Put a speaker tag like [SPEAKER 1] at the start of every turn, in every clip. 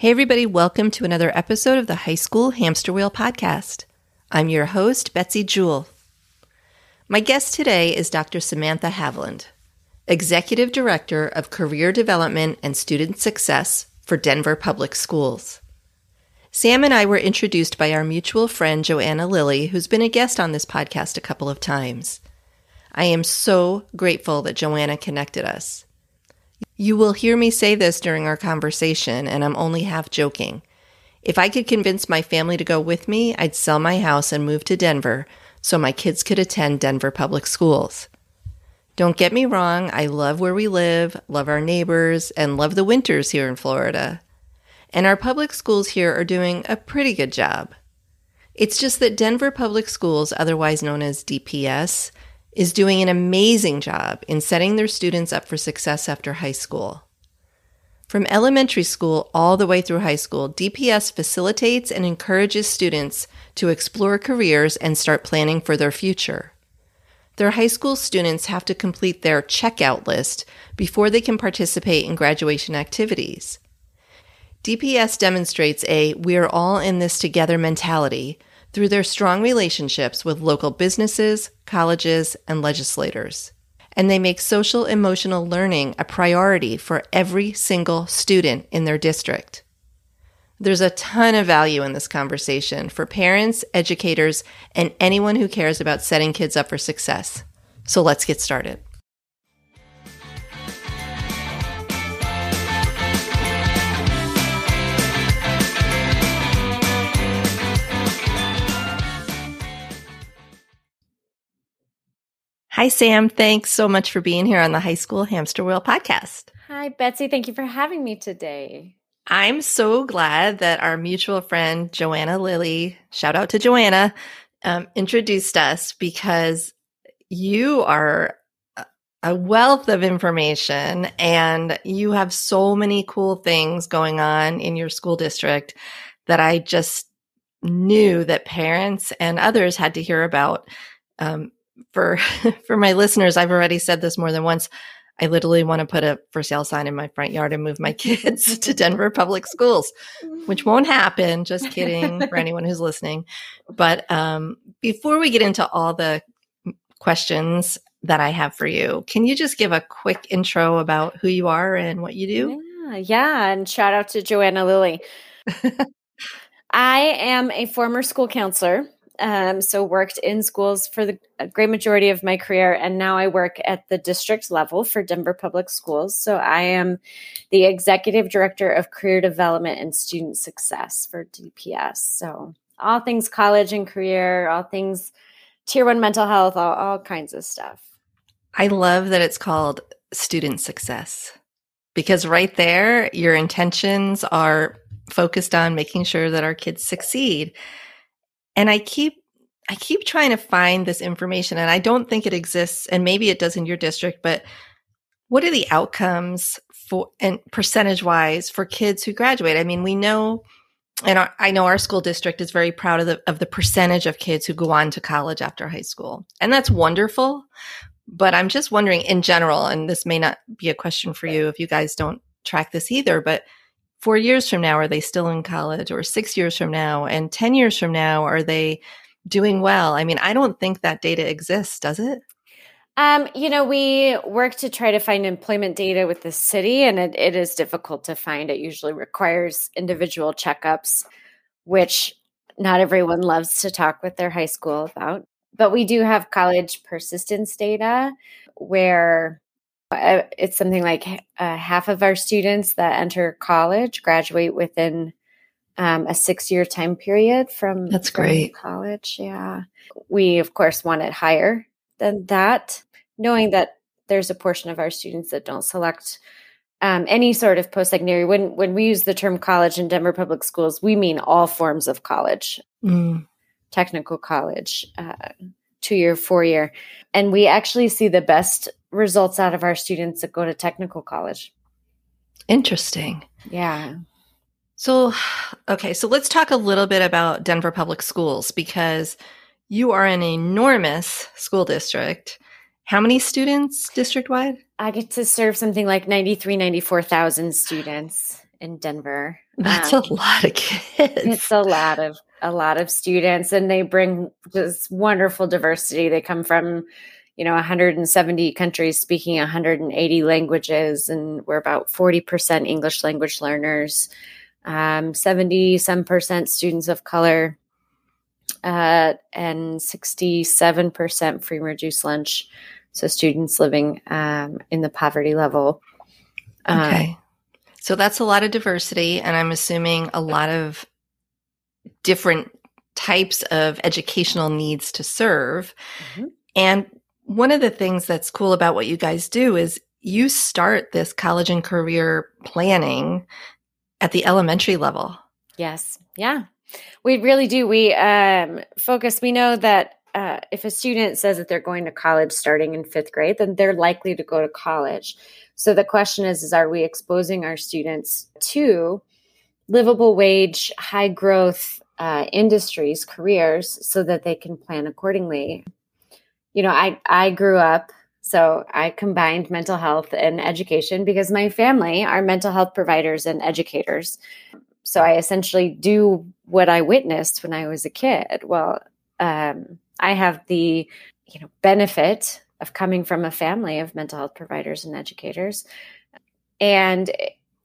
[SPEAKER 1] Hey, everybody, welcome to another episode of the High School Hamster Wheel Podcast. I'm your host, Betsy Jewell. My guest today is Dr. Samantha Haviland, Executive Director of Career Development and Student Success for Denver Public Schools. Sam and I were introduced by our mutual friend Joanna Lilly, who's been a guest on this podcast a couple of times. I am so grateful that Joanna connected us. You will hear me say this during our conversation, and I'm only half joking. If I could convince my family to go with me, I'd sell my house and move to Denver so my kids could attend Denver public schools. Don't get me wrong, I love where we live, love our neighbors, and love the winters here in Florida. And our public schools here are doing a pretty good job. It's just that Denver Public Schools, otherwise known as DPS, is doing an amazing job in setting their students up for success after high school. From elementary school all the way through high school, DPS facilitates and encourages students to explore careers and start planning for their future. Their high school students have to complete their checkout list before they can participate in graduation activities. DPS demonstrates a we're all in this together mentality through their strong relationships with local businesses, colleges, and legislators. And they make social emotional learning a priority for every single student in their district. There's a ton of value in this conversation for parents, educators, and anyone who cares about setting kids up for success. So let's get started. Hi, Sam. Thanks so much for being here on the High School Hamster Wheel podcast.
[SPEAKER 2] Hi, Betsy. Thank you for having me today.
[SPEAKER 1] I'm so glad that our mutual friend, Joanna Lilly, shout out to Joanna, um, introduced us because you are a wealth of information and you have so many cool things going on in your school district that I just knew that parents and others had to hear about. Um, for for my listeners, I've already said this more than once. I literally want to put a for sale sign in my front yard and move my kids to Denver public schools, which won't happen. Just kidding for anyone who's listening. But um, before we get into all the questions that I have for you, can you just give a quick intro about who you are and what you do?
[SPEAKER 2] Yeah, yeah. And shout out to Joanna Lilly. I am a former school counselor um, so worked in schools for the great majority of my career and now i work at the district level for denver public schools. So i am the executive director of career development and student success for dps so all things college and career all things tier one mental health all, all kinds of stuff.
[SPEAKER 1] I love that it's called student success because right there your intentions are focused on making sure that our kids succeed and I keep I keep trying to find this information and I don't think it exists and maybe it does in your district but what are the outcomes for and percentage wise for kids who graduate? I mean, we know and our, I know our school district is very proud of the of the percentage of kids who go on to college after high school. And that's wonderful. But I'm just wondering in general and this may not be a question for you if you guys don't track this either, but four years from now, are they still in college? Or six years from now? And 10 years from now, are they doing well? I mean, I don't think that data exists, does it?
[SPEAKER 2] Um, you know, we work to try to find employment data with the city, and it, it is difficult to find. It usually requires individual checkups, which not everyone loves to talk with their high school about. But we do have college persistence data where it's something like uh, half of our students that enter college graduate within um, a six year time period from
[SPEAKER 1] that's great
[SPEAKER 2] college yeah we of course want it higher than that knowing that there's a portion of our students that don't select um, any sort of post secondary. When when we use the term college in Denver Public Schools, we mean all forms of college, mm. technical college, uh, two year, four year, and we actually see the best results out of our students that go to technical college.
[SPEAKER 1] Interesting.
[SPEAKER 2] Yeah.
[SPEAKER 1] So, okay, so let's talk a little bit about Denver Public Schools because you are an enormous school district. How many students district wide?
[SPEAKER 2] I get to serve something like 93, 94,000 students in Denver.
[SPEAKER 1] That's um, a lot of kids.
[SPEAKER 2] It's a lot of a lot of students and they bring this wonderful diversity. They come from, you know, 170 countries speaking 180 languages and we're about 40% English language learners um, 70 some percent students of color, uh, and 67% free reduced lunch. So students living um, in the poverty level.
[SPEAKER 1] Um, okay. so that's a lot of diversity, and I'm assuming a lot of different types of educational needs to serve. Mm-hmm. And one of the things that's cool about what you guys do is you start this college and career planning at the elementary level.
[SPEAKER 2] Yes. Yeah. We really do. We um, focus, we know that uh, if a student says that they're going to college starting in fifth grade, then they're likely to go to college. So the question is, is are we exposing our students to livable wage, high growth uh, industries, careers, so that they can plan accordingly? You know, I I grew up so I combined mental health and education because my family are mental health providers and educators. So I essentially do what I witnessed when I was a kid. Well, um, I have the you know benefit of coming from a family of mental health providers and educators, and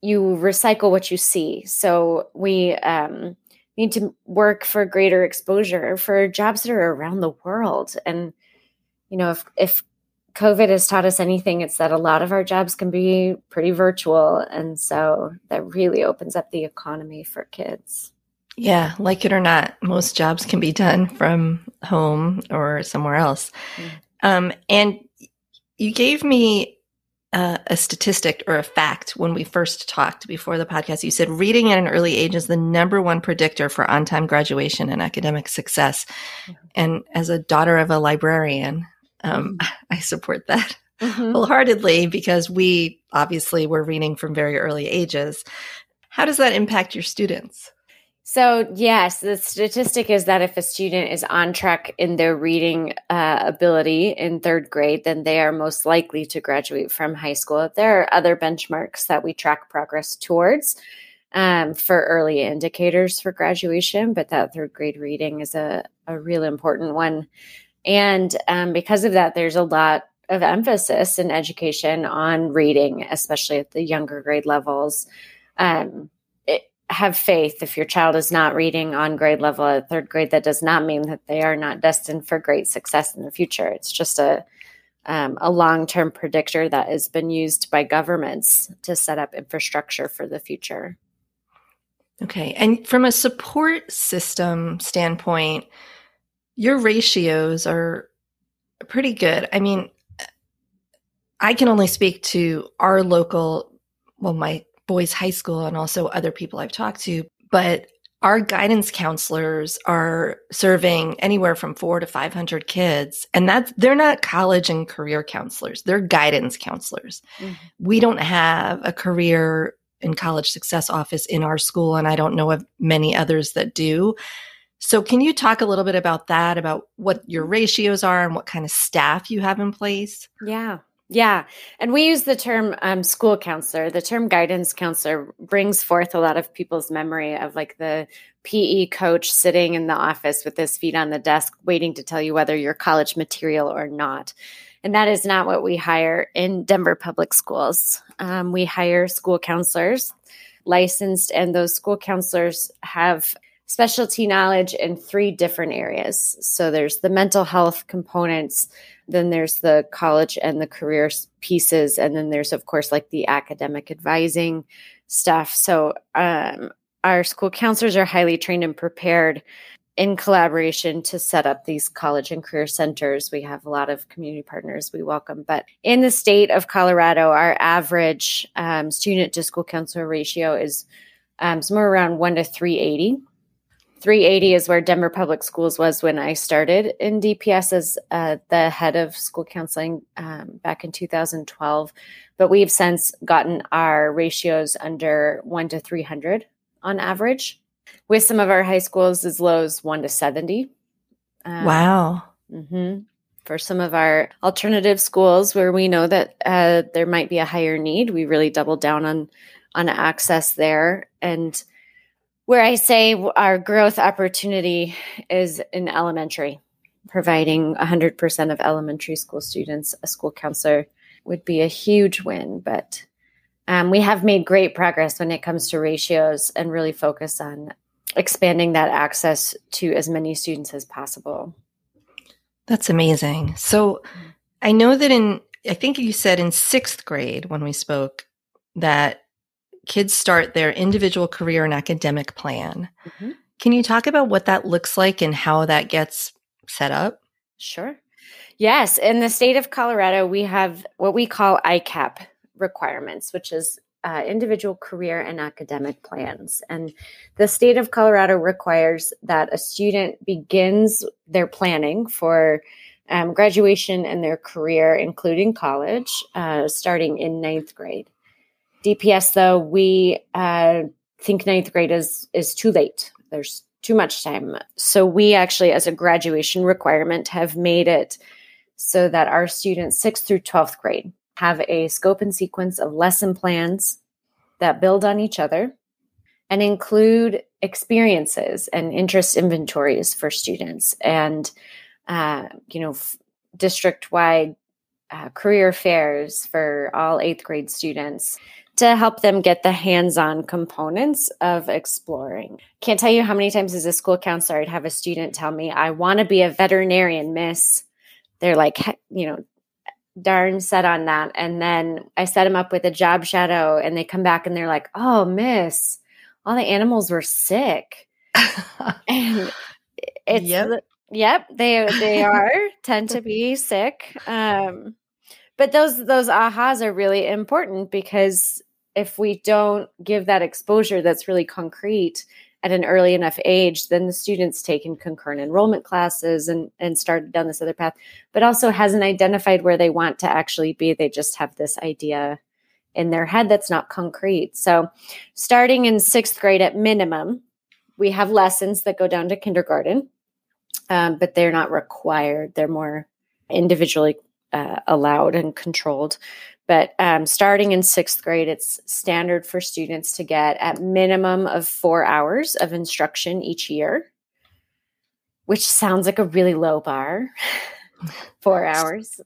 [SPEAKER 2] you recycle what you see. So we um, need to work for greater exposure for jobs that are around the world and you know if if COVID has taught us anything, it's that a lot of our jobs can be pretty virtual. And so that really opens up the economy for kids.
[SPEAKER 1] Yeah, like it or not, most jobs can be done from home or somewhere else. Mm-hmm. Um, and you gave me uh, a statistic or a fact when we first talked before the podcast. You said reading at an early age is the number one predictor for on time graduation and academic success. Mm-hmm. And as a daughter of a librarian, um, mm-hmm. I support that mm-hmm. wholeheartedly because we obviously were reading from very early ages. How does that impact your students?
[SPEAKER 2] So, yes, the statistic is that if a student is on track in their reading uh, ability in third grade, then they are most likely to graduate from high school. There are other benchmarks that we track progress towards um, for early indicators for graduation, but that third grade reading is a, a real important one. And um, because of that, there's a lot of emphasis in education on reading, especially at the younger grade levels. Um, have faith if your child is not reading on grade level at third grade, that does not mean that they are not destined for great success in the future. It's just a um, a long term predictor that has been used by governments to set up infrastructure for the future.
[SPEAKER 1] Okay. And from a support system standpoint, your ratios are pretty good. I mean, I can only speak to our local, well, my boys' high school and also other people I've talked to, but our guidance counselors are serving anywhere from four to 500 kids. And that's, they're not college and career counselors, they're guidance counselors. Mm-hmm. We don't have a career and college success office in our school, and I don't know of many others that do. So, can you talk a little bit about that, about what your ratios are and what kind of staff you have in place?
[SPEAKER 2] Yeah. Yeah. And we use the term um, school counselor. The term guidance counselor brings forth a lot of people's memory of like the PE coach sitting in the office with his feet on the desk, waiting to tell you whether you're college material or not. And that is not what we hire in Denver public schools. Um, we hire school counselors licensed, and those school counselors have specialty knowledge in three different areas. So there's the mental health components, then there's the college and the career pieces, and then there's, of course, like the academic advising stuff. So um, our school counselors are highly trained and prepared in collaboration to set up these college and career centers. We have a lot of community partners we welcome. But in the state of Colorado, our average um, student to school counselor ratio is um, somewhere around 1 to 380. 380 is where Denver Public Schools was when I started in DPS as uh, the head of school counseling um, back in 2012. But we've since gotten our ratios under 1 to 300 on average with some of our high schools as low as 1 to 70
[SPEAKER 1] um, wow
[SPEAKER 2] mm-hmm. for some of our alternative schools where we know that uh, there might be a higher need we really double down on on access there and where i say our growth opportunity is in elementary providing 100% of elementary school students a school counselor would be a huge win but um, we have made great progress when it comes to ratios and really focus on expanding that access to as many students as possible.
[SPEAKER 1] That's amazing. So I know that in, I think you said in sixth grade when we spoke that kids start their individual career and academic plan. Mm-hmm. Can you talk about what that looks like and how that gets set up?
[SPEAKER 2] Sure. Yes. In the state of Colorado, we have what we call ICAP requirements, which is uh, individual career and academic plans. And the state of Colorado requires that a student begins their planning for um, graduation and their career, including college, uh, starting in ninth grade. DPS, though, we uh, think ninth grade is is too late. There's too much time. So we actually, as a graduation requirement, have made it so that our students, sixth through twelfth grade, have a scope and sequence of lesson plans that build on each other and include experiences and interest inventories for students and uh, you know f- district-wide uh, career fairs for all eighth grade students to help them get the hands-on components of exploring can't tell you how many times as a school counselor i'd have a student tell me i want to be a veterinarian miss they're like you know darn set on that. And then I set them up with a job shadow, and they come back and they're like, "Oh, Miss, all the animals were sick." and it's yep. yep, they they are tend to be sick. Um, but those those ahas are really important because if we don't give that exposure that's really concrete at an early enough age, then the student's taken concurrent enrollment classes and, and started down this other path, but also hasn't identified where they want to actually be. They just have this idea in their head that's not concrete. So, starting in sixth grade at minimum, we have lessons that go down to kindergarten, um, but they're not required. They're more individually uh, allowed and controlled. But um, starting in sixth grade, it's standard for students to get at minimum of four hours of instruction each year, which sounds like a really low bar. four hours.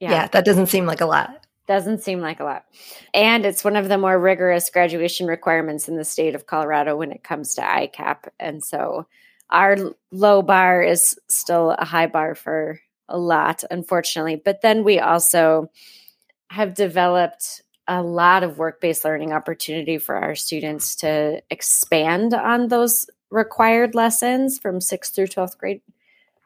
[SPEAKER 1] Yeah. yeah, that doesn't seem like a lot.
[SPEAKER 2] Doesn't seem like a lot. And it's one of the more rigorous graduation requirements in the state of Colorado when it comes to ICAP. And so our low bar is still a high bar for a lot, unfortunately. But then we also have developed a lot of work based learning opportunity for our students to expand on those required lessons from sixth through 12th grade,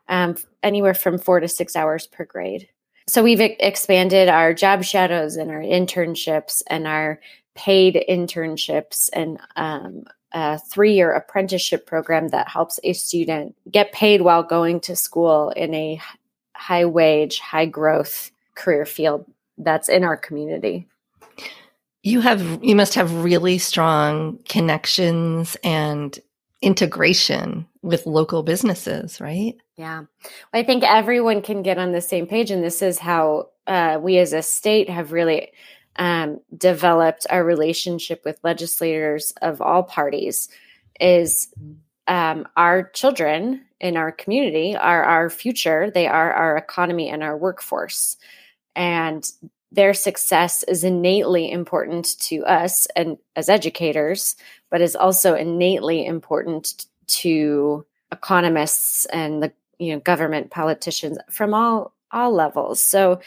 [SPEAKER 2] um, anywhere from four to six hours per grade. So we've expanded our job shadows and our internships and our paid internships and um, a three year apprenticeship program that helps a student get paid while going to school in a high wage, high growth career field that's in our community.
[SPEAKER 1] You have you must have really strong connections and integration with local businesses, right?
[SPEAKER 2] Yeah. I think everyone can get on the same page and this is how uh, we as a state have really um, developed our relationship with legislators of all parties is um, our children in our community are our future. They are our economy and our workforce and their success is innately important to us and as educators but is also innately important to economists and the you know government politicians from all all levels. So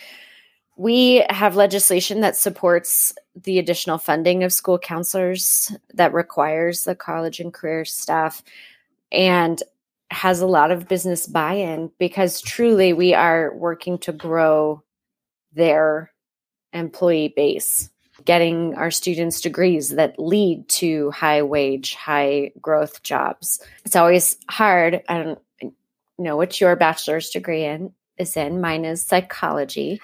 [SPEAKER 2] we have legislation that supports the additional funding of school counselors that requires the college and career staff and has a lot of business buy in because truly we are working to grow their employee base, getting our students degrees that lead to high wage, high growth jobs. It's always hard. I don't know what your bachelor's degree in is in. Mine is psychology.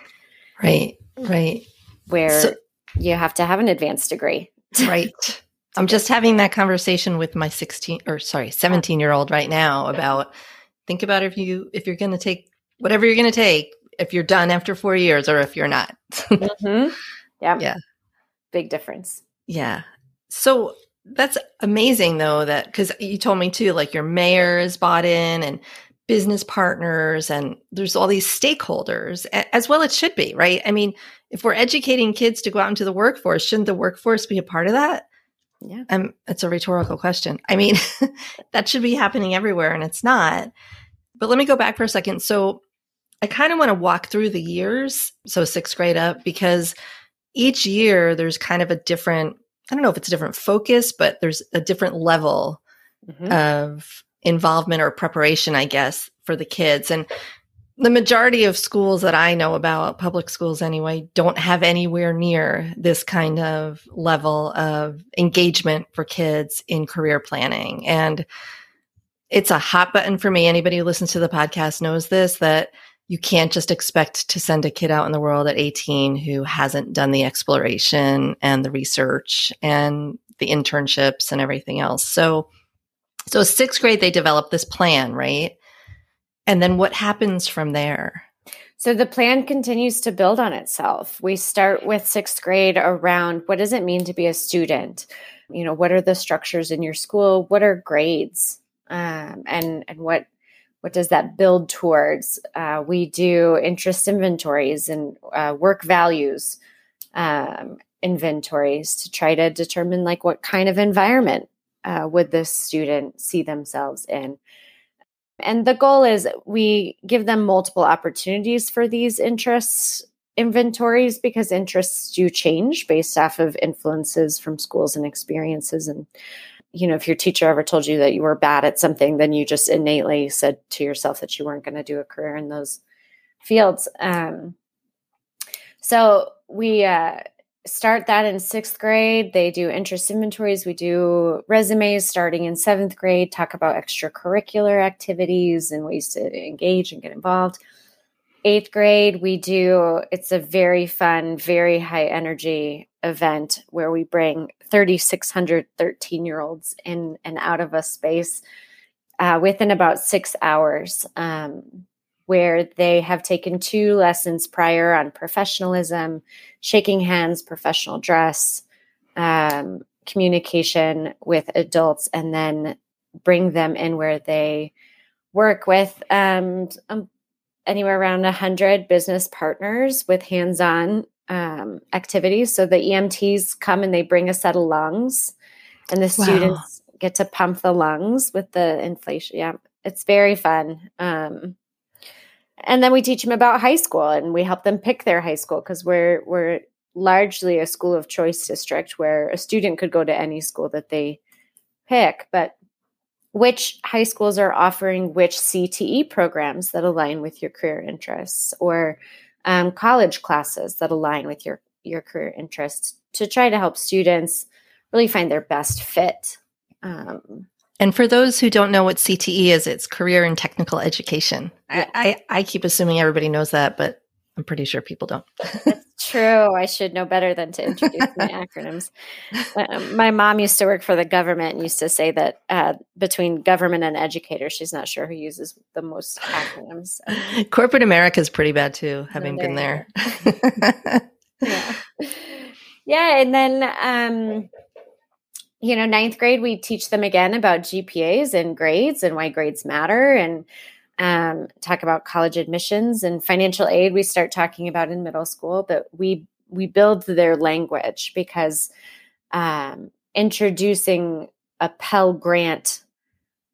[SPEAKER 1] Right, right.
[SPEAKER 2] Where so, you have to have an advanced degree.
[SPEAKER 1] Right. I'm just having that conversation with my 16 or sorry, 17 year old right now about think about if you if you're going to take whatever you're going to take if you're done after 4 years or if you're not.
[SPEAKER 2] mm-hmm. Yeah.
[SPEAKER 1] Yeah.
[SPEAKER 2] Big difference.
[SPEAKER 1] Yeah. So that's amazing though that cuz you told me too like your mayor is bought in and business partners and there's all these stakeholders as well it should be, right? I mean, if we're educating kids to go out into the workforce, shouldn't the workforce be a part of that?
[SPEAKER 2] Yeah.
[SPEAKER 1] Um, it's a rhetorical question. I mean, that should be happening everywhere and it's not. But let me go back for a second. So I kind of want to walk through the years, so sixth grade up, because each year there's kind of a different, I don't know if it's a different focus, but there's a different level mm-hmm. of involvement or preparation, I guess, for the kids. And the majority of schools that I know about, public schools anyway, don't have anywhere near this kind of level of engagement for kids in career planning. And it's a hot button for me. Anybody who listens to the podcast knows this that you can't just expect to send a kid out in the world at 18 who hasn't done the exploration and the research and the internships and everything else. So, so sixth grade, they developed this plan, right? And then what happens from there?
[SPEAKER 2] So the plan continues to build on itself. We start with sixth grade around what does it mean to be a student? You know, what are the structures in your school? What are grades? Um, and and what what does that build towards? Uh, we do interest inventories and uh, work values um, inventories to try to determine like what kind of environment uh, would this student see themselves in and the goal is we give them multiple opportunities for these interests inventories because interests do change based off of influences from schools and experiences and you know if your teacher ever told you that you were bad at something then you just innately said to yourself that you weren't going to do a career in those fields um, so we uh, start that in sixth grade. They do interest inventories. We do resumes starting in seventh grade, talk about extracurricular activities and ways to engage and get involved. Eighth grade, we do, it's a very fun, very high energy event where we bring 3,600 13 year olds in and out of a space uh, within about six hours. Um, where they have taken two lessons prior on professionalism, shaking hands, professional dress, um, communication with adults, and then bring them in where they work with um, um, anywhere around 100 business partners with hands on um, activities. So the EMTs come and they bring a set of lungs, and the wow. students get to pump the lungs with the inflation. Yeah, it's very fun. Um, and then we teach them about high school and we help them pick their high school because we're we're largely a school of choice district where a student could go to any school that they pick but which high schools are offering which cte programs that align with your career interests or um, college classes that align with your your career interests to try to help students really find their best fit um,
[SPEAKER 1] and for those who don't know what CTE is, it's career and technical education. I, I, I keep assuming everybody knows that, but I'm pretty sure people don't.
[SPEAKER 2] True. I should know better than to introduce my acronyms. Uh, my mom used to work for the government and used to say that uh, between government and educator, she's not sure who uses the most acronyms.
[SPEAKER 1] So. Corporate America is pretty bad too, having been there.
[SPEAKER 2] yeah. yeah. And then, um, you know, ninth grade, we teach them again about GPAs and grades and why grades matter and um, talk about college admissions and financial aid. We start talking about in middle school, but we we build their language because um, introducing a Pell Grant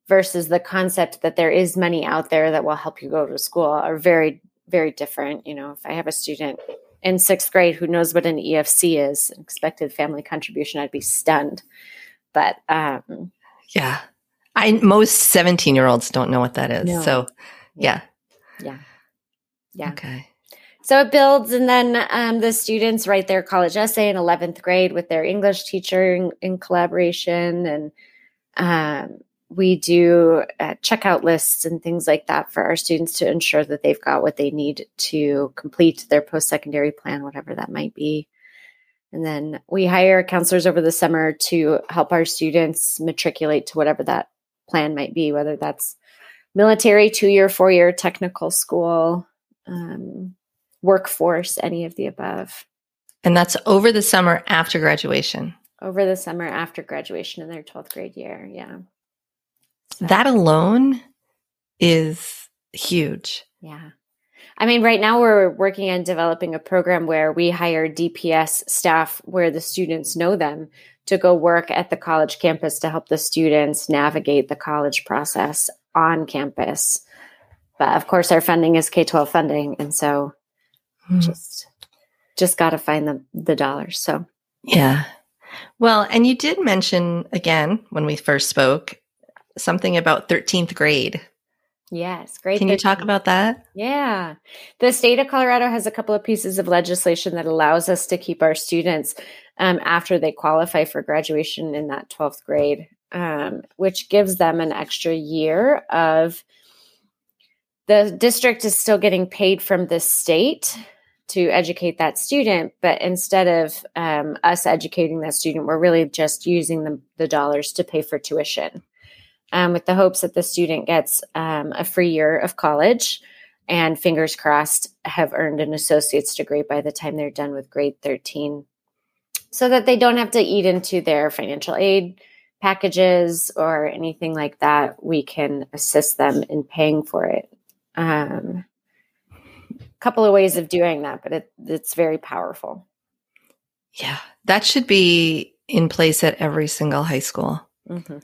[SPEAKER 2] versus the concept that there is money out there that will help you go to school are very very different. You know, if I have a student in sixth grade who knows what an EFC is, expected family contribution, I'd be stunned. But um,
[SPEAKER 1] yeah, I most 17 year olds don't know what that is.
[SPEAKER 2] No.
[SPEAKER 1] So, yeah.
[SPEAKER 2] Yeah. Yeah.
[SPEAKER 1] Okay.
[SPEAKER 2] So it builds, and then um, the students write their college essay in 11th grade with their English teacher in, in collaboration. And um, we do uh, checkout lists and things like that for our students to ensure that they've got what they need to complete their post secondary plan, whatever that might be. And then we hire counselors over the summer to help our students matriculate to whatever that plan might be, whether that's military, two year, four year technical school, um, workforce, any of the above.
[SPEAKER 1] And that's over the summer after graduation.
[SPEAKER 2] Over the summer after graduation in their 12th grade year. Yeah. So,
[SPEAKER 1] That alone is huge.
[SPEAKER 2] yeah. I mean, right now we're working on developing a program where we hire DPS staff where the students know them to go work at the college campus to help the students navigate the college process on campus. But of course, our funding is K 12 funding. And so
[SPEAKER 1] Hmm.
[SPEAKER 2] just just got to find the the dollars. So
[SPEAKER 1] Yeah. Well, and you did mention again when we first spoke something about 13th grade.
[SPEAKER 2] yes, great.
[SPEAKER 1] Can you talk about that?
[SPEAKER 2] Yeah. The state of Colorado has a couple of pieces of legislation that allows us to keep our students um, after they qualify for graduation in that 12th grade, um, which gives them an extra year of the district is still getting paid from the state to educate that student, but instead of um, us educating that student, we're really just using the, the dollars to pay for tuition um, with the hopes that the student gets um, a free year of college and fingers crossed have earned an associate's degree by the time they're done with grade 13 so that they don't have to eat into their financial aid packages or anything like that we can assist them in paying for it um, couple of ways of doing that but it, it's very powerful
[SPEAKER 1] Yeah. That should be in place at every single high school.
[SPEAKER 2] Mhm.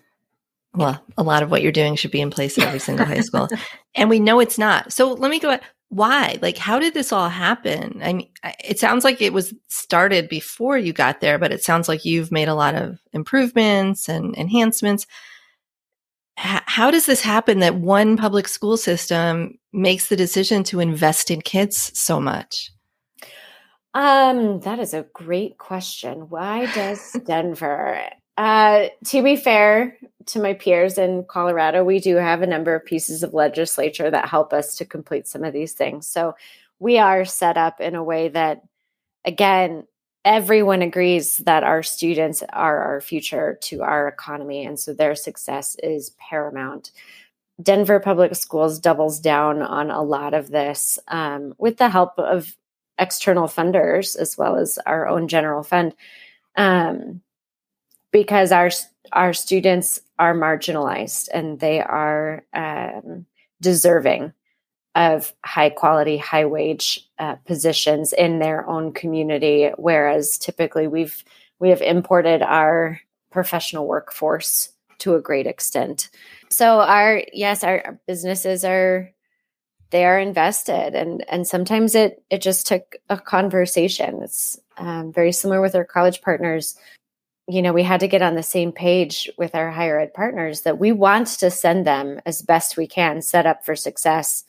[SPEAKER 1] Well, a lot of what you're doing should be in place at every single high school. And we know it's not. So let me go why? Like, how did this all happen? I mean, it sounds like it was started before you got there, but it sounds like you've made a lot of improvements and enhancements. H- how does this happen that one public school system makes the decision to invest in kids so much?
[SPEAKER 2] Um, that is a great question. Why does Denver? Uh, to be fair to my peers in Colorado, we do have a number of pieces of legislature that help us to complete some of these things. So we are set up in a way that, again, everyone agrees that our students are our future to our economy. And so their success is paramount. Denver Public Schools doubles down on a lot of this um, with the help of external funders as well as our own general fund um, because our our students are marginalized and they are um, deserving of high quality high wage uh, positions in their own community. Whereas typically we've we have imported our professional workforce to a great extent. So our yes our businesses are they are invested and and sometimes it it just took a conversation. It's um, very similar with our college partners you know we had to get on the same page with our higher ed partners that we want to send them as best we can set up for success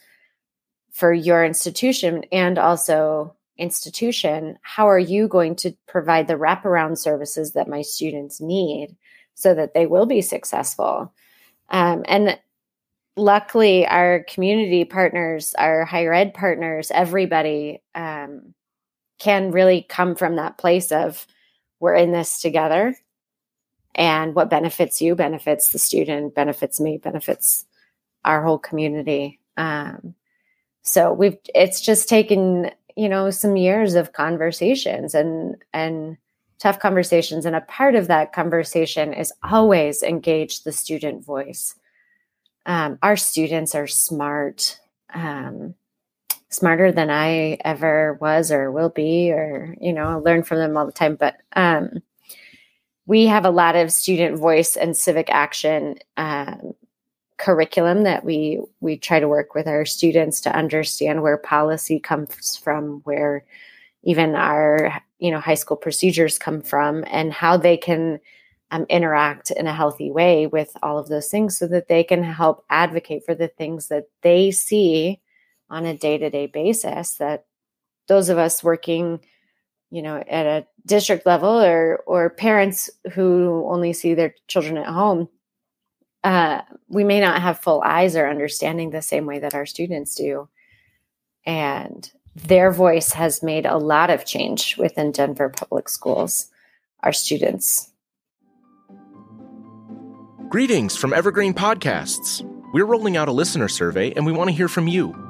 [SPEAKER 2] for your institution and also institution. How are you going to provide the wraparound services that my students need so that they will be successful? Um, and luckily our community partners our higher ed partners everybody um, can really come from that place of we're in this together. And what benefits you benefits the student benefits me benefits our whole community. Um, so we've it's just taken you know some years of conversations and and tough conversations. And a part of that conversation is always engage the student voice. Um, our students are smart. Um, smarter than i ever was or will be or you know learn from them all the time. But um, we have a lot of student voice and civic action um, curriculum that we we try to work with our students to understand where policy comes from where even our you know high school procedures come from and how they can um, interact in a healthy way with all of those things so that they can help advocate for the things that they see on a day-to-day basis that those of us working you know at a district level or or parents who only see their children at home uh, we may not have full eyes or understanding the same way that our students do. And their voice has made a lot of change within denver public schools our students.
[SPEAKER 3] Greetings from evergreen podcasts. We're rolling out a listener survey and we want to hear from you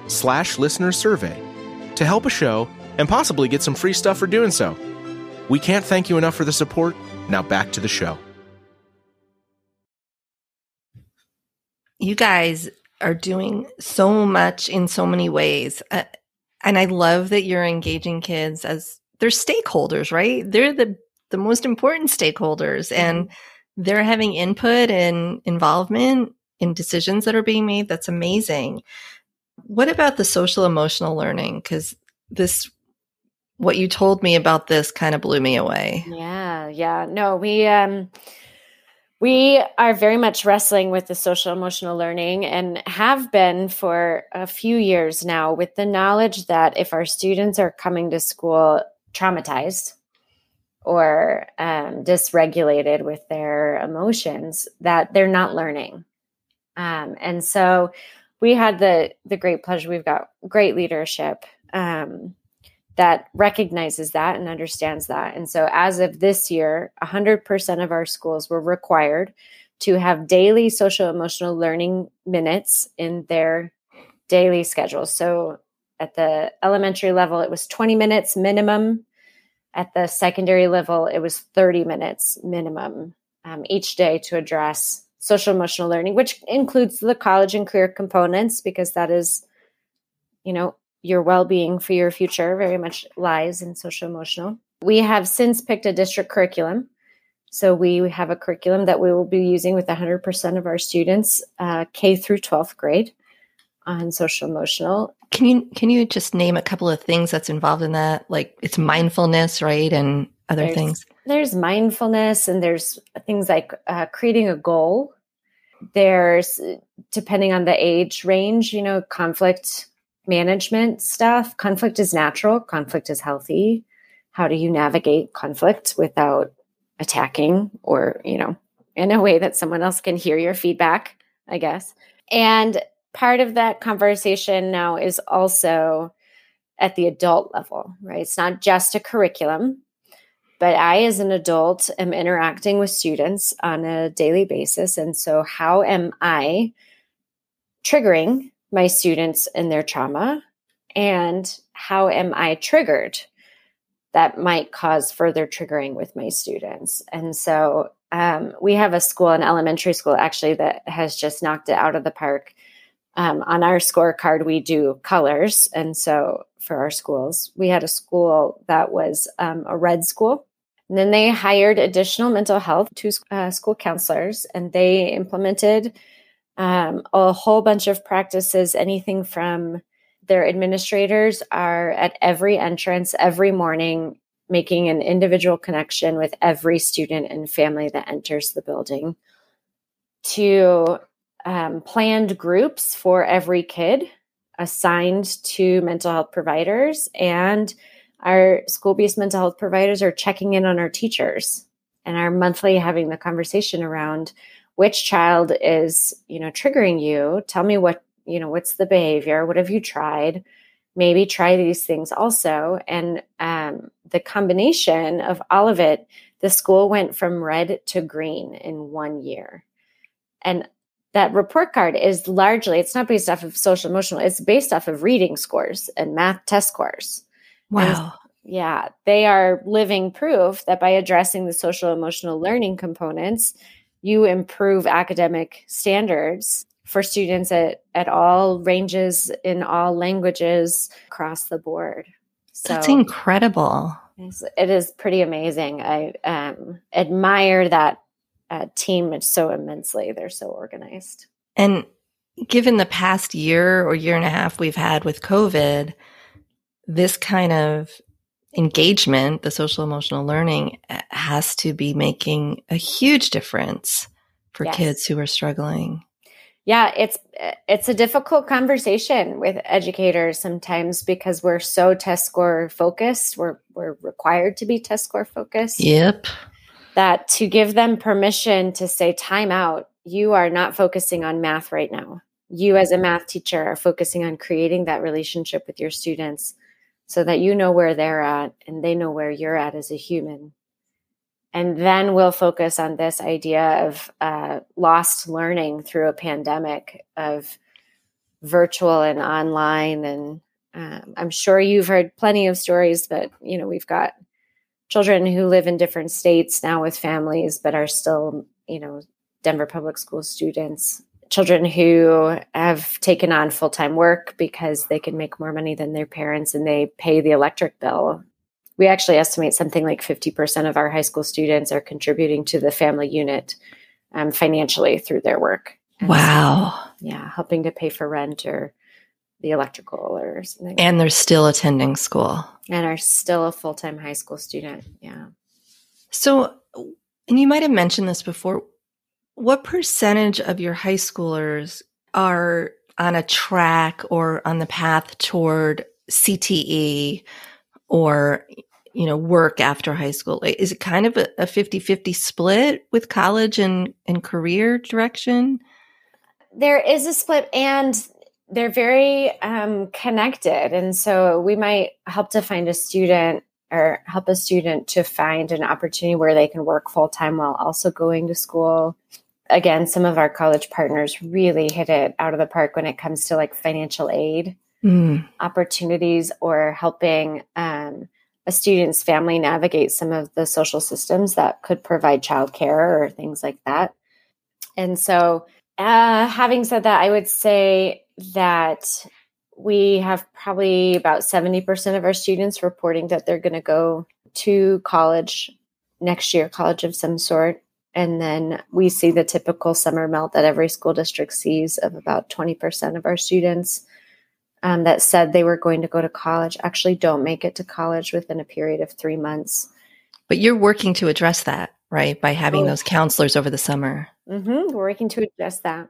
[SPEAKER 3] slash listener survey to help a show and possibly get some free stuff for doing so. We can't thank you enough for the support. Now back to the show.
[SPEAKER 1] You guys are doing so much in so many ways. Uh, and I love that you're engaging kids as they're stakeholders, right? They're the the most important stakeholders and mm-hmm. they're having input and involvement in decisions that are being made. That's amazing. What about the social emotional learning? Because this, what you told me about this kind of blew me away.
[SPEAKER 2] Yeah, yeah. No, we, um, we are very much wrestling with the social emotional learning and have been for a few years now with the knowledge that if our students are coming to school traumatized or um, dysregulated with their emotions, that they're not learning. Um, and so we had the the great pleasure. We've got great leadership um, that recognizes that and understands that. And so, as of this year, 100% of our schools were required to have daily social emotional learning minutes in their daily schedule. So, at the elementary level, it was 20 minutes minimum. At the secondary level, it was 30 minutes minimum um, each day to address social emotional learning, which includes the college and career components, because that is, you know, your well being for your future very much lies in social emotional. We have since picked a district curriculum. So we have a curriculum that we will be using with 100% of our students, uh, K through 12th grade, on social emotional.
[SPEAKER 1] Can you can you just name a couple of things that's involved in that? Like it's mindfulness, right, and other
[SPEAKER 2] there's,
[SPEAKER 1] things.
[SPEAKER 2] There's mindfulness, and there's things like uh, creating a goal. There's depending on the age range, you know, conflict management stuff. Conflict is natural. Conflict is healthy. How do you navigate conflict without attacking, or you know, in a way that someone else can hear your feedback? I guess. And part of that conversation now is also at the adult level, right? It's not just a curriculum, but I, as an adult, am interacting with students on a daily basis. And so, how am I triggering my students in their trauma? And how am I triggered that might cause further triggering with my students? And so, um, we have a school, an elementary school actually, that has just knocked it out of the park um, on our scorecard, we do colors. And so for our schools, we had a school that was um, a red school. And then they hired additional mental health, two uh, school counselors, and they implemented um, a whole bunch of practices, anything from their administrators are at every entrance every morning making an individual connection with every student and family that enters the building. To um, planned groups for every kid assigned to mental health providers and our school-based mental health providers are checking in on our teachers and are monthly having the conversation around which child is you know triggering you. Tell me what you know what's the behavior? What have you tried? Maybe try these things also. And um, the combination of all of it the school went from red to green in one year. And that report card is largely it's not based off of social emotional it's based off of reading scores and math test scores
[SPEAKER 1] wow
[SPEAKER 2] Yeah, they are living proof that by addressing the social emotional learning components, you improve academic standards for students at, at all ranges in all languages across the board.
[SPEAKER 1] So That's incredible.
[SPEAKER 2] It is pretty amazing. I um, admire that uh, team so immensely. They're so organized.
[SPEAKER 1] And given the past year or year and a half we've had with COVID, this kind of engagement, the social emotional learning, uh, has to be making a huge difference for yes. kids who are struggling.
[SPEAKER 2] Yeah, it's uh, it's a difficult conversation with educators sometimes because we're so test score focused. We're we're required to be test score focused.
[SPEAKER 1] Yep.
[SPEAKER 2] That to give them permission to say time out, you are not focusing on math right now. You as a math teacher are focusing on creating that relationship with your students so that you know where they're at and they know where you're at as a human. And then we'll focus on this idea of uh, lost learning through a pandemic of virtual and online. And um, I'm sure you've heard plenty of stories, but you know we've got children who live in different states now with families, but are still you know Denver Public School students children who have taken on full time work because they can make more money than their parents and they pay the electric bill. We actually estimate something like 50% of our high school students are contributing to the family unit um, financially through their work.
[SPEAKER 1] And wow.
[SPEAKER 2] So, yeah, helping to pay for rent or the electrical or something.
[SPEAKER 1] And they're still attending school.
[SPEAKER 2] And are still a full time high school student. Yeah.
[SPEAKER 1] So, and you might have mentioned this before what percentage of your high schoolers are on a track or on the path toward CTE or you know work after high school? Is it kind of a, 50-50 split with college and, and career direction?
[SPEAKER 2] There is a split and they're very um, connected. And so we might help to find a student or help a student to find an opportunity where they can work full time while also going to school again, some of our college partners really hit it out of the park when it comes to like financial aid mm. opportunities or helping um, a student's family navigate some of the social systems that could provide childcare or things like that. And so, uh, having said that, I would say that we have probably about 70% of our students reporting that they're going to go to college next year, college of some sort. And then we see the typical summer melt that every school district sees of about 20% of our students um, that said they were going to go to college actually don't make it to college within a period of three months.
[SPEAKER 1] But you're working to address that, right? By having oh. those counselors over the summer.
[SPEAKER 2] Mm-hmm. We're working to address that.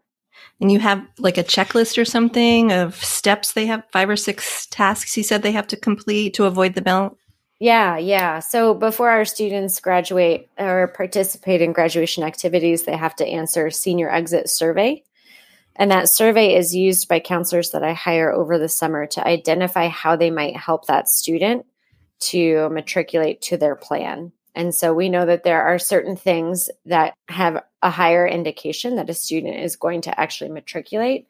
[SPEAKER 1] And you have like a checklist or something of steps they have, five or six tasks you said they have to complete to avoid the melt?
[SPEAKER 2] Yeah, yeah. So before our students graduate or participate in graduation activities, they have to answer senior exit survey. And that survey is used by counselors that I hire over the summer to identify how they might help that student to matriculate to their plan. And so we know that there are certain things that have a higher indication that a student is going to actually matriculate.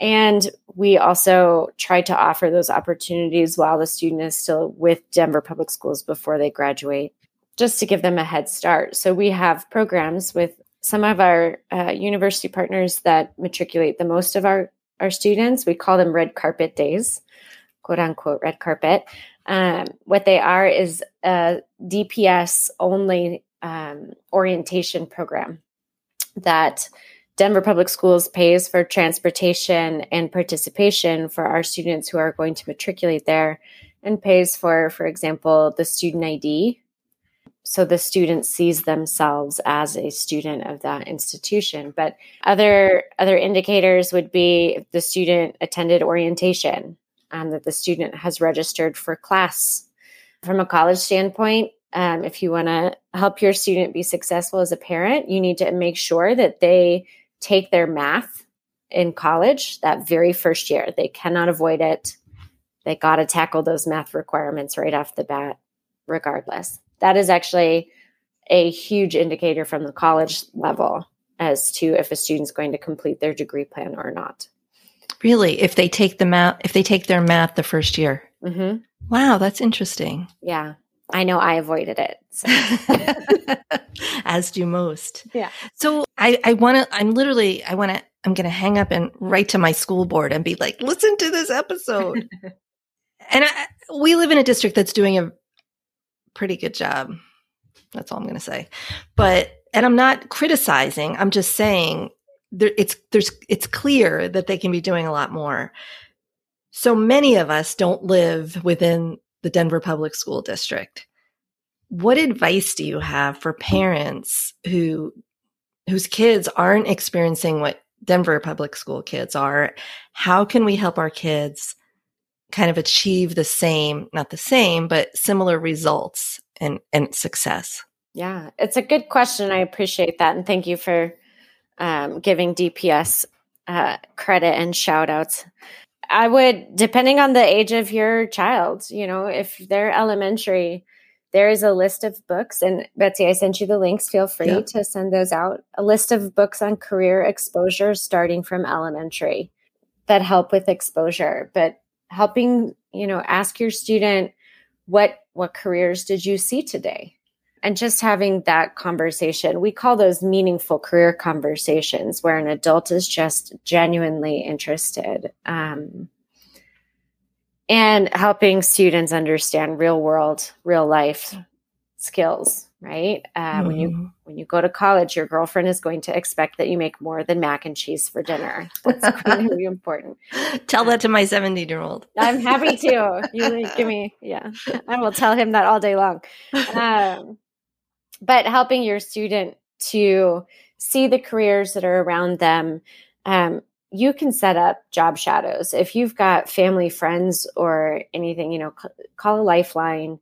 [SPEAKER 2] And we also try to offer those opportunities while the student is still with Denver Public Schools before they graduate, just to give them a head start. So we have programs with some of our uh, university partners that matriculate the most of our, our students. We call them red carpet days, quote unquote, red carpet. Um, what they are is a DPS only um, orientation program that Denver Public Schools pays for transportation and participation for our students who are going to matriculate there and pays for, for example, the student ID. So the student sees themselves as a student of that institution. But other other indicators would be the student attended orientation, um, that the student has registered for class. From a college standpoint, um, if you want to help your student be successful as a parent, you need to make sure that they take their math in college that very first year. They cannot avoid it. They got to tackle those math requirements right off the bat, regardless. That is actually a huge indicator from the college level as to if a student's going to complete their degree plan or not.
[SPEAKER 1] Really, if they take the math, if they take their math the first year,
[SPEAKER 2] hmm
[SPEAKER 1] Wow, that's interesting.
[SPEAKER 2] Yeah. I know I avoided it. So.
[SPEAKER 1] As do most.
[SPEAKER 2] Yeah.
[SPEAKER 1] So I, I want to, I'm literally, I want to, I'm going to hang up and write to my school board and be like, listen to this episode. and I, we live in a district that's doing a pretty good job. That's all I'm going to say. But, and I'm not criticizing. I'm just saying there, it's, there's, it's clear that they can be doing a lot more. So many of us don't live within the Denver Public School District. What advice do you have for parents who whose kids aren't experiencing what Denver public school kids are? How can we help our kids kind of achieve the same, not the same, but similar results and, and success?
[SPEAKER 2] Yeah, it's a good question. I appreciate that. And thank you for um, giving DPS uh, credit and shout outs. I would, depending on the age of your child, you know, if they're elementary, there is a list of books. And Betsy, I sent you the links. Feel free
[SPEAKER 1] Yep.
[SPEAKER 2] to send those out. A list of books on career exposure starting from elementary that help with exposure, but helping, you know, ask your student what what careers did you see today? And just having that conversation. We call those meaningful career conversations where an adult is just genuinely interested. Um, and helping students understand real world, real life skills, right? Uh, When you
[SPEAKER 1] Mhm.
[SPEAKER 2] when you go to college, your girlfriend is going to expect that you make more than mac and cheese for dinner. That's really important.
[SPEAKER 1] Tell that to my 17 year old.
[SPEAKER 2] I'm happy to. You like, give me, yeah. I will tell him that all day long. Um, but helping your student to see the careers that are around them, um, you can set up job shadows. If you've got family, friends, or anything, you know, c- call a lifeline.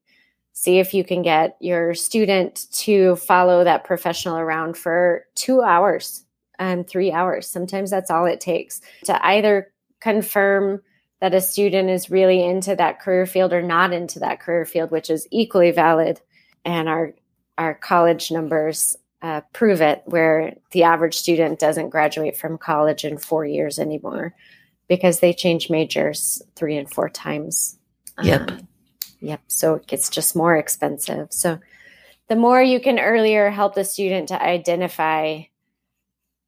[SPEAKER 2] See if you can get your student to follow that professional around for two hours, um, three hours. Sometimes that's all it takes to either confirm that a student is really into that career field or not into that career field, which is equally valid. And our our college numbers uh, prove it, where the average student doesn't graduate from college in four years anymore because they change majors three and four times.
[SPEAKER 1] Yep.
[SPEAKER 2] Um, yep. So it gets just more expensive. So the more you can earlier help the student to identify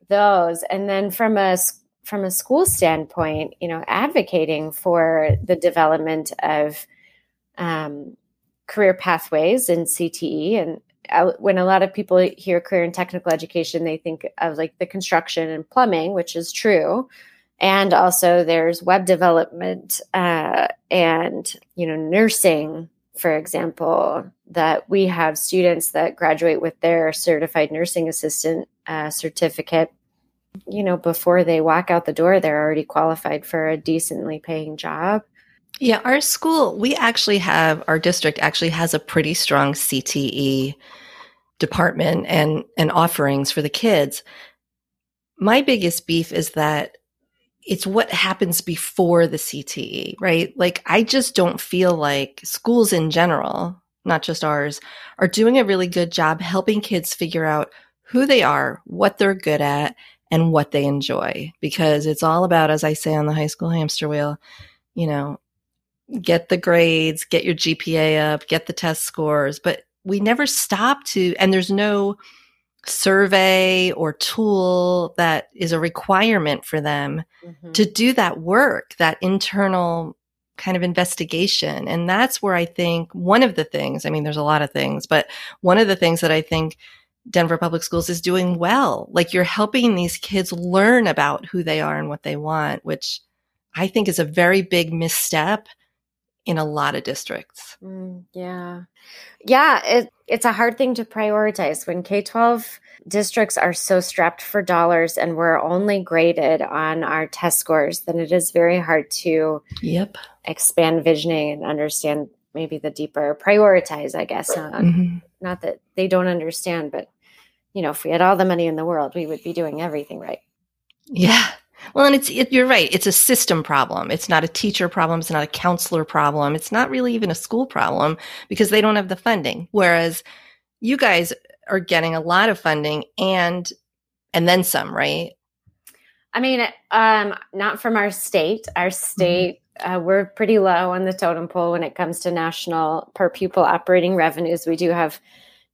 [SPEAKER 2] those, and then from a from a school standpoint, you know, advocating for the development of um, career pathways in CTE. And when a lot of people hear career and technical education, they think of like the construction and plumbing, which is true. And also, there's web development uh, and you know nursing, for example. That we have students that graduate with their certified nursing assistant uh, certificate you know, before they walk out the door, they're already qualified for a decently paying job.
[SPEAKER 1] Yeah, our school, we actually have, our district actually has a pretty strong CTE department and, and offerings for the kids. My biggest beef is that it's what happens before the CTE, right? Like, I just don't feel like schools in general, not just ours, are doing a really good job helping kids figure out who they are, what they're good at, and what they enjoy. Because it's all about, as I say on the high school hamster wheel, you know, get the grades, get your GPA up, get the test scores, but we never stop to, and there's no survey or tool that is a requirement for them mm-hmm. to do that work, that internal kind of investigation. And that's where I think one of the things, I mean, there's a lot of things, but one of the things that I think Denver Public Schools is doing well, like you're helping these kids learn about who they are and what they want, which I think is a very big misstep in a lot of districts.
[SPEAKER 2] Mm, yeah. Yeah. It, it's a hard thing to prioritize when K 12 districts are so strapped for dollars and we're only graded on our test scores, then it is very hard to
[SPEAKER 1] Yep.
[SPEAKER 2] expand visioning and understand maybe the deeper prioritize, I guess. Uh,
[SPEAKER 1] Mhm.
[SPEAKER 2] Not that they don't understand, but you know, if we had all the money in the world, we would be doing everything right.
[SPEAKER 1] Yeah. Well, and it's it, you're right. It's a system problem. It's not a teacher problem. It's not a counselor problem. It's not really even a school problem because they don't have the funding. Whereas you guys are getting a lot of funding and and then some, right?
[SPEAKER 2] I mean, um, not from our state. Our state uh, we're pretty low on the totem pole when it comes to national per pupil operating revenues. We do have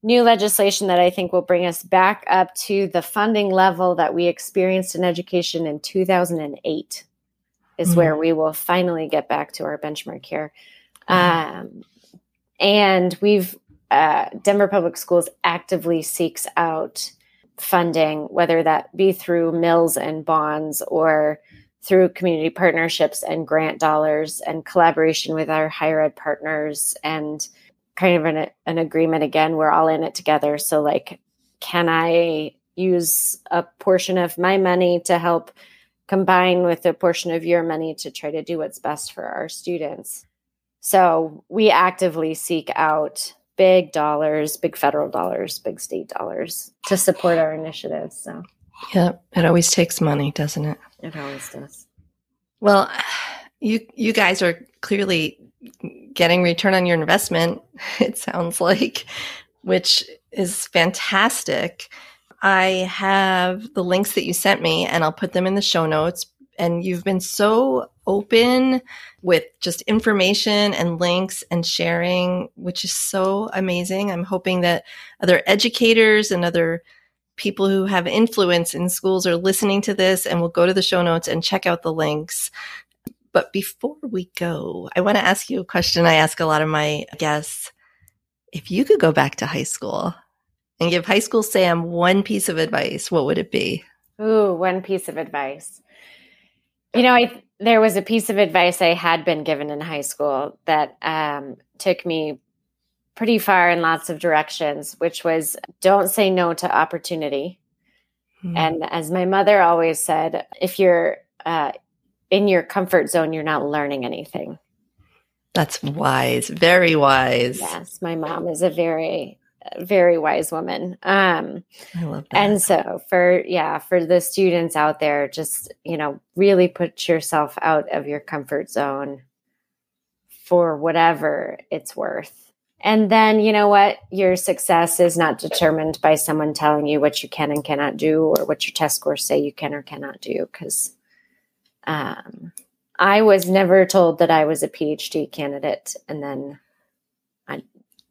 [SPEAKER 2] new legislation that I think will bring us back up to the funding level that we experienced in education in 2008 is mm-hmm. where we will finally get back to our benchmark here. Um, and we've uh, Denver Public Schools actively seeks out funding, whether that be through mills and bonds or through community partnerships and grant dollars and collaboration with our higher ed partners and kind of an, an agreement again. We're all in it together. So like can i use a portion of my money to help combine with a portion of your money to try to do what's best for our students? So we actively seek out big dollars big federal dollars big state dollars to support our initiatives so.
[SPEAKER 1] Yeah it always takes money doesn't it?
[SPEAKER 2] It always does.
[SPEAKER 1] Well you you guys are clearly getting return on your investment, it sounds like, which is fantastic. I have the links that you sent me and I'll put them in the show notes. And you've been so open with just information and links and sharing, which is so amazing. I'm hoping that other educators and other people who have influence in schools are listening to this and will go to the show notes and check out the links but before we go, I want to ask you a question I ask a lot of my guests. If you could go back to high school and give high school Sam one piece of advice, what would it be?
[SPEAKER 2] Ooh, one piece of advice. You know, I, there was a piece of advice I had been given in high school that um, took me pretty far in lots of directions, which was don't say no to opportunity. Hmm. And as my mother always said, if you're uh, in your comfort zone, you're not learning anything.
[SPEAKER 1] That's wise, very wise.
[SPEAKER 2] Yes, my mom is a very, very wise woman. Um,
[SPEAKER 1] I love that.
[SPEAKER 2] And so, for yeah, for the students out there, just you know, really put yourself out of your comfort zone for whatever it's worth. And then, you know what? Your success is not determined by someone telling you what you can and cannot do or what your test scores say you can or cannot do, because um, I was never told that I was a PhD candidate, and then, I,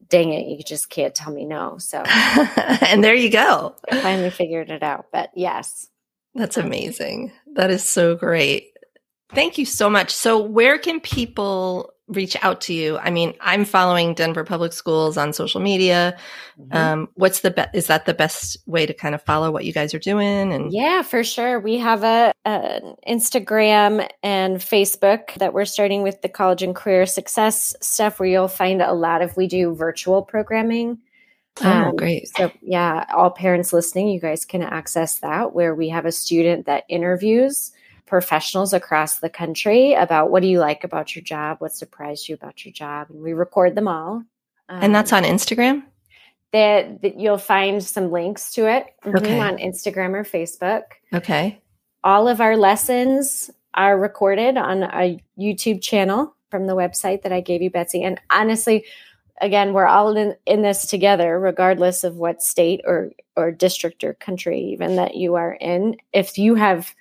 [SPEAKER 2] dang it, you just can't tell me no. So,
[SPEAKER 1] and there you go.
[SPEAKER 2] I finally figured it out. But yes,
[SPEAKER 1] that's amazing. That is so great. Thank you so much. So, where can people reach out to you? I mean, I'm following Denver Public Schools on social media. Mm-hmm. Um, what's the best? Is that the best way to kind of follow what you guys are doing? And
[SPEAKER 2] yeah, for sure. We have a, Instagram and Facebook that we're starting with the college and career success stuff, where you'll find a lot of we do virtual programming.
[SPEAKER 1] Oh, um, great.
[SPEAKER 2] So, yeah, all parents listening, you guys can access that where we have a student that interviews professionals across the country about what do you like about your job, what surprised you about your job, and we record them all.
[SPEAKER 1] Um, and that's on Instagram.
[SPEAKER 2] That, that you'll find some links to it okay. on Instagram or Facebook.
[SPEAKER 1] Okay.
[SPEAKER 2] All of our lessons are recorded on a YouTube channel from the website that I gave you, Betsy. And honestly, again, we're all in, in this together, regardless of what state or or district or country even that you are in. If you have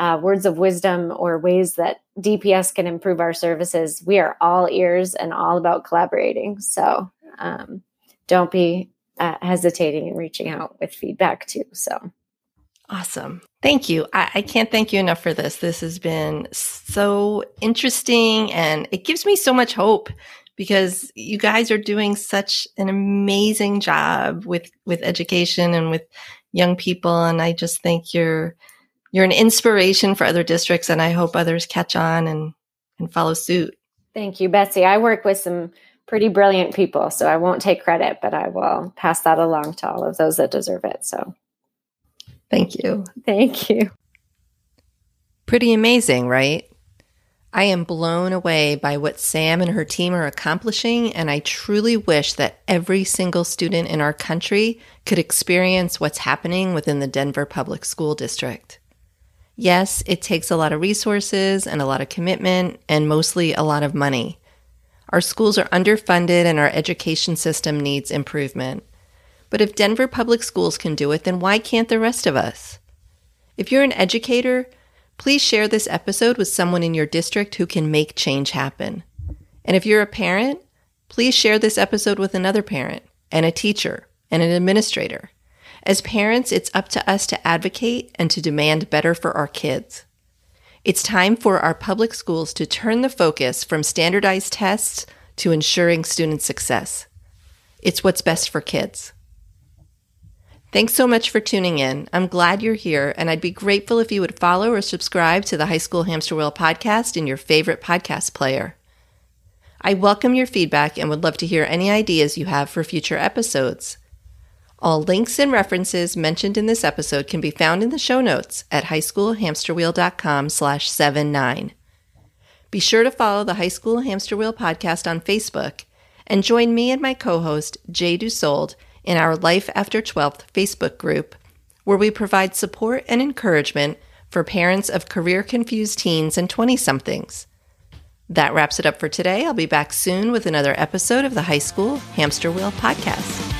[SPEAKER 2] uh, words of wisdom or ways that DPS can improve our services, we are all ears and all about collaborating. So um, don't be uh, hesitating in reaching out with feedback too. So
[SPEAKER 1] awesome. Thank you. I, I can't thank you enough for this. This has been so interesting and it gives me so much hope because you guys are doing such an amazing job with with education and with young people and I just think you're you're an inspiration for other districts and I hope others catch on and, and follow suit.
[SPEAKER 2] Thank you, Betsy. I work with some pretty brilliant people, so I won't take credit, but I will pass that along to all of those that deserve it. So
[SPEAKER 1] thank you.
[SPEAKER 2] Thank you.
[SPEAKER 1] Pretty amazing, right? I am blown away by what Sam and her team are accomplishing, and I truly wish that every single student in our country could experience what's happening within the Denver Public School District. Yes, it takes a lot of resources and a lot of commitment and mostly a lot of money. Our schools are underfunded and our education system needs improvement. But if Denver Public Schools can do it, then why can't the rest of us? If you're an educator, Please share this episode with someone in your district who can make change happen. And if you're a parent, please share this episode with another parent and a teacher and an administrator. As parents, it's up to us to advocate and to demand better for our kids. It's time for our public schools to turn the focus from standardized tests to ensuring student success. It's what's best for kids. Thanks so much for tuning in. I'm glad you're here, and I'd be grateful if you would follow or subscribe to the High School Hamster Wheel podcast in your favorite podcast player. I welcome your feedback and would love to hear any ideas you have for future episodes. All links and references mentioned in this episode can be found in the show notes at highschoolhamsterwheel.com slash 79. Be sure to follow the High School Hamster Wheel podcast on Facebook and join me and my co-host Jay Dusold in our Life After 12th Facebook group, where we provide support and encouragement for parents of career-confused teens and 20-somethings. That wraps it up for today. I'll be back soon with another episode of the High School Hamster Wheel podcast.